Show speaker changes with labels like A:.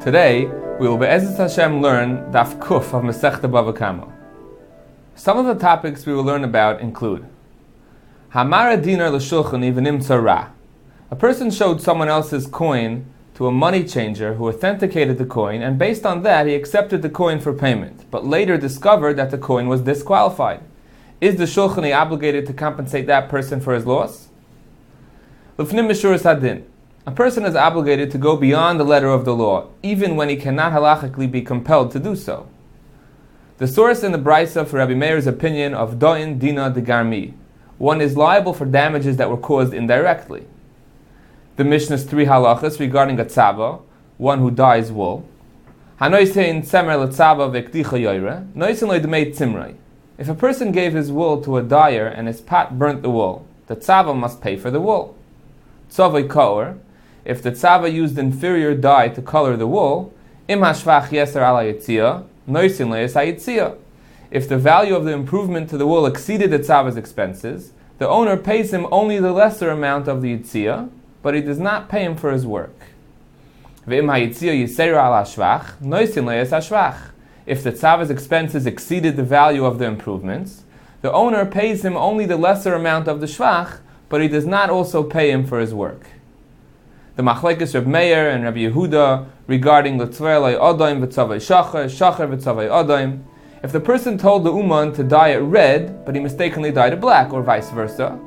A: Today, we will be Be'ezet Hashem learn Daf Kuf of Masechta Bava Kama. Some of the topics we will learn about include Hamara dinar l'shulchan evenim tzara. A person showed someone else's coin to a money changer who authenticated the coin, and based on that, he accepted the coin for payment, but later discovered that the coin was disqualified. Is the shulchani obligated to compensate that person for his loss? Lufnim Mishuras Hadin. A person is obligated to go beyond the letter of the law, even when he cannot halachically be compelled to do so. The source in the Brisa for Rabbi Meir's opinion of Doin Dina de Garmi, one is liable for damages that were caused indirectly. The Mishnah's three halachas regarding a tzava, one who dyes wool. If a person gave his wool to a dyer and his pot burnt the wool, the tzava must pay for the wool. Tzavoi kaor, if the tzava used inferior dye to color the wool, im hashvach yeser ala yitzia, noisin leis If the value of the improvement to the wool exceeded the tzava's expenses, the owner pays him only the lesser amount of the yitzia, but he does not pay him for his work. If the tzava's expenses exceeded the value of the improvements, the owner pays him only the lesser amount of the shvach, but he does not also pay him for his work the Machlekes Reb Meir and Rabbi Yehuda regarding the Letzvelei Odaim v'tzavei Shacher, Shacher v'tzavei Odaim. If the person told the Uman to dye it red, but he mistakenly dyed it black, or vice versa,